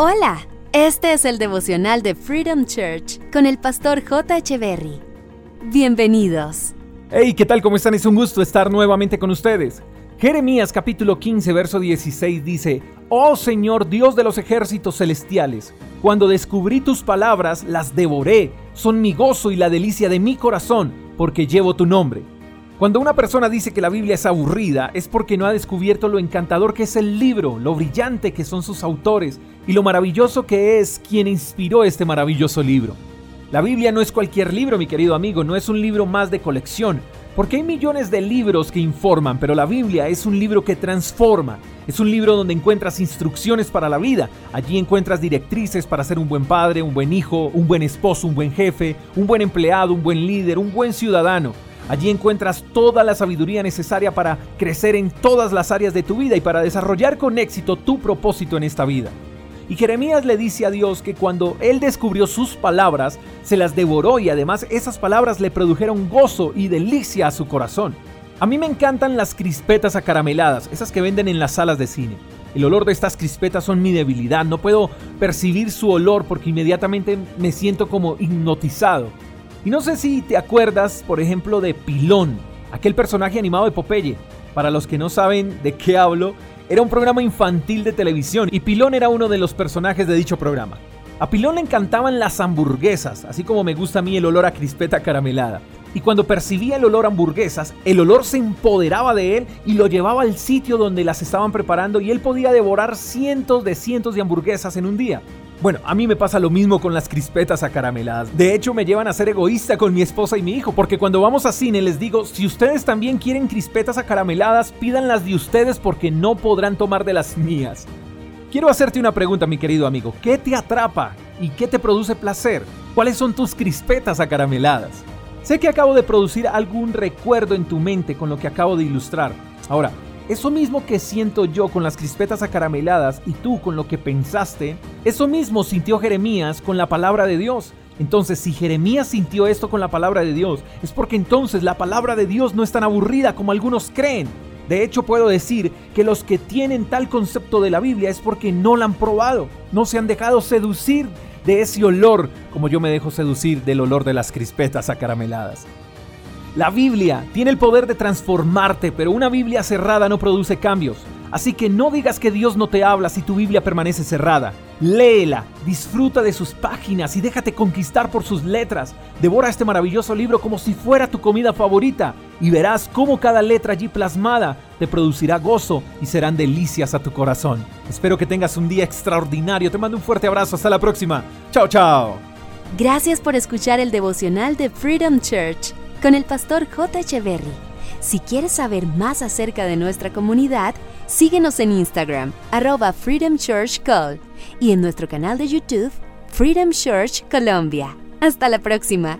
Hola, este es el devocional de Freedom Church con el pastor J. Berry. Bienvenidos. Hey, ¿qué tal? ¿Cómo están? Es un gusto estar nuevamente con ustedes. Jeremías capítulo 15, verso 16 dice, Oh Señor Dios de los ejércitos celestiales, cuando descubrí tus palabras, las devoré, son mi gozo y la delicia de mi corazón, porque llevo tu nombre. Cuando una persona dice que la Biblia es aburrida, es porque no ha descubierto lo encantador que es el libro, lo brillante que son sus autores y lo maravilloso que es quien inspiró este maravilloso libro. La Biblia no es cualquier libro, mi querido amigo, no es un libro más de colección, porque hay millones de libros que informan, pero la Biblia es un libro que transforma. Es un libro donde encuentras instrucciones para la vida. Allí encuentras directrices para ser un buen padre, un buen hijo, un buen esposo, un buen jefe, un buen empleado, un buen líder, un buen ciudadano. Allí encuentras toda la sabiduría necesaria para crecer en todas las áreas de tu vida y para desarrollar con éxito tu propósito en esta vida. Y Jeremías le dice a Dios que cuando él descubrió sus palabras, se las devoró y además esas palabras le produjeron gozo y delicia a su corazón. A mí me encantan las crispetas acarameladas, esas que venden en las salas de cine. El olor de estas crispetas son mi debilidad, no puedo percibir su olor porque inmediatamente me siento como hipnotizado. Y no sé si te acuerdas, por ejemplo, de Pilón, aquel personaje animado de Popeye. Para los que no saben de qué hablo, era un programa infantil de televisión y Pilón era uno de los personajes de dicho programa. A Pilón le encantaban las hamburguesas, así como me gusta a mí el olor a crispeta caramelada. Y cuando percibía el olor a hamburguesas, el olor se empoderaba de él y lo llevaba al sitio donde las estaban preparando y él podía devorar cientos de cientos de hamburguesas en un día. Bueno, a mí me pasa lo mismo con las crispetas acarameladas. De hecho, me llevan a ser egoísta con mi esposa y mi hijo, porque cuando vamos a cine les digo, si ustedes también quieren crispetas acarameladas, pidan las de ustedes porque no podrán tomar de las mías. Quiero hacerte una pregunta, mi querido amigo. ¿Qué te atrapa y qué te produce placer? ¿Cuáles son tus crispetas acarameladas? Sé que acabo de producir algún recuerdo en tu mente con lo que acabo de ilustrar. Ahora, eso mismo que siento yo con las crispetas acarameladas y tú con lo que pensaste, eso mismo sintió Jeremías con la palabra de Dios. Entonces, si Jeremías sintió esto con la palabra de Dios, es porque entonces la palabra de Dios no es tan aburrida como algunos creen. De hecho, puedo decir que los que tienen tal concepto de la Biblia es porque no la han probado, no se han dejado seducir de ese olor, como yo me dejo seducir del olor de las crispetas acarameladas. La Biblia tiene el poder de transformarte, pero una Biblia cerrada no produce cambios. Así que no digas que Dios no te habla si tu Biblia permanece cerrada. Léela, disfruta de sus páginas y déjate conquistar por sus letras. Devora este maravilloso libro como si fuera tu comida favorita y verás cómo cada letra allí plasmada te producirá gozo y serán delicias a tu corazón. Espero que tengas un día extraordinario. Te mando un fuerte abrazo. Hasta la próxima. Chao, chao. Gracias por escuchar el devocional de Freedom Church con el pastor J. Echeverry. Si quieres saber más acerca de nuestra comunidad, síguenos en Instagram, arroba Freedom Church Call, y en nuestro canal de YouTube, Freedom Church Colombia. Hasta la próxima.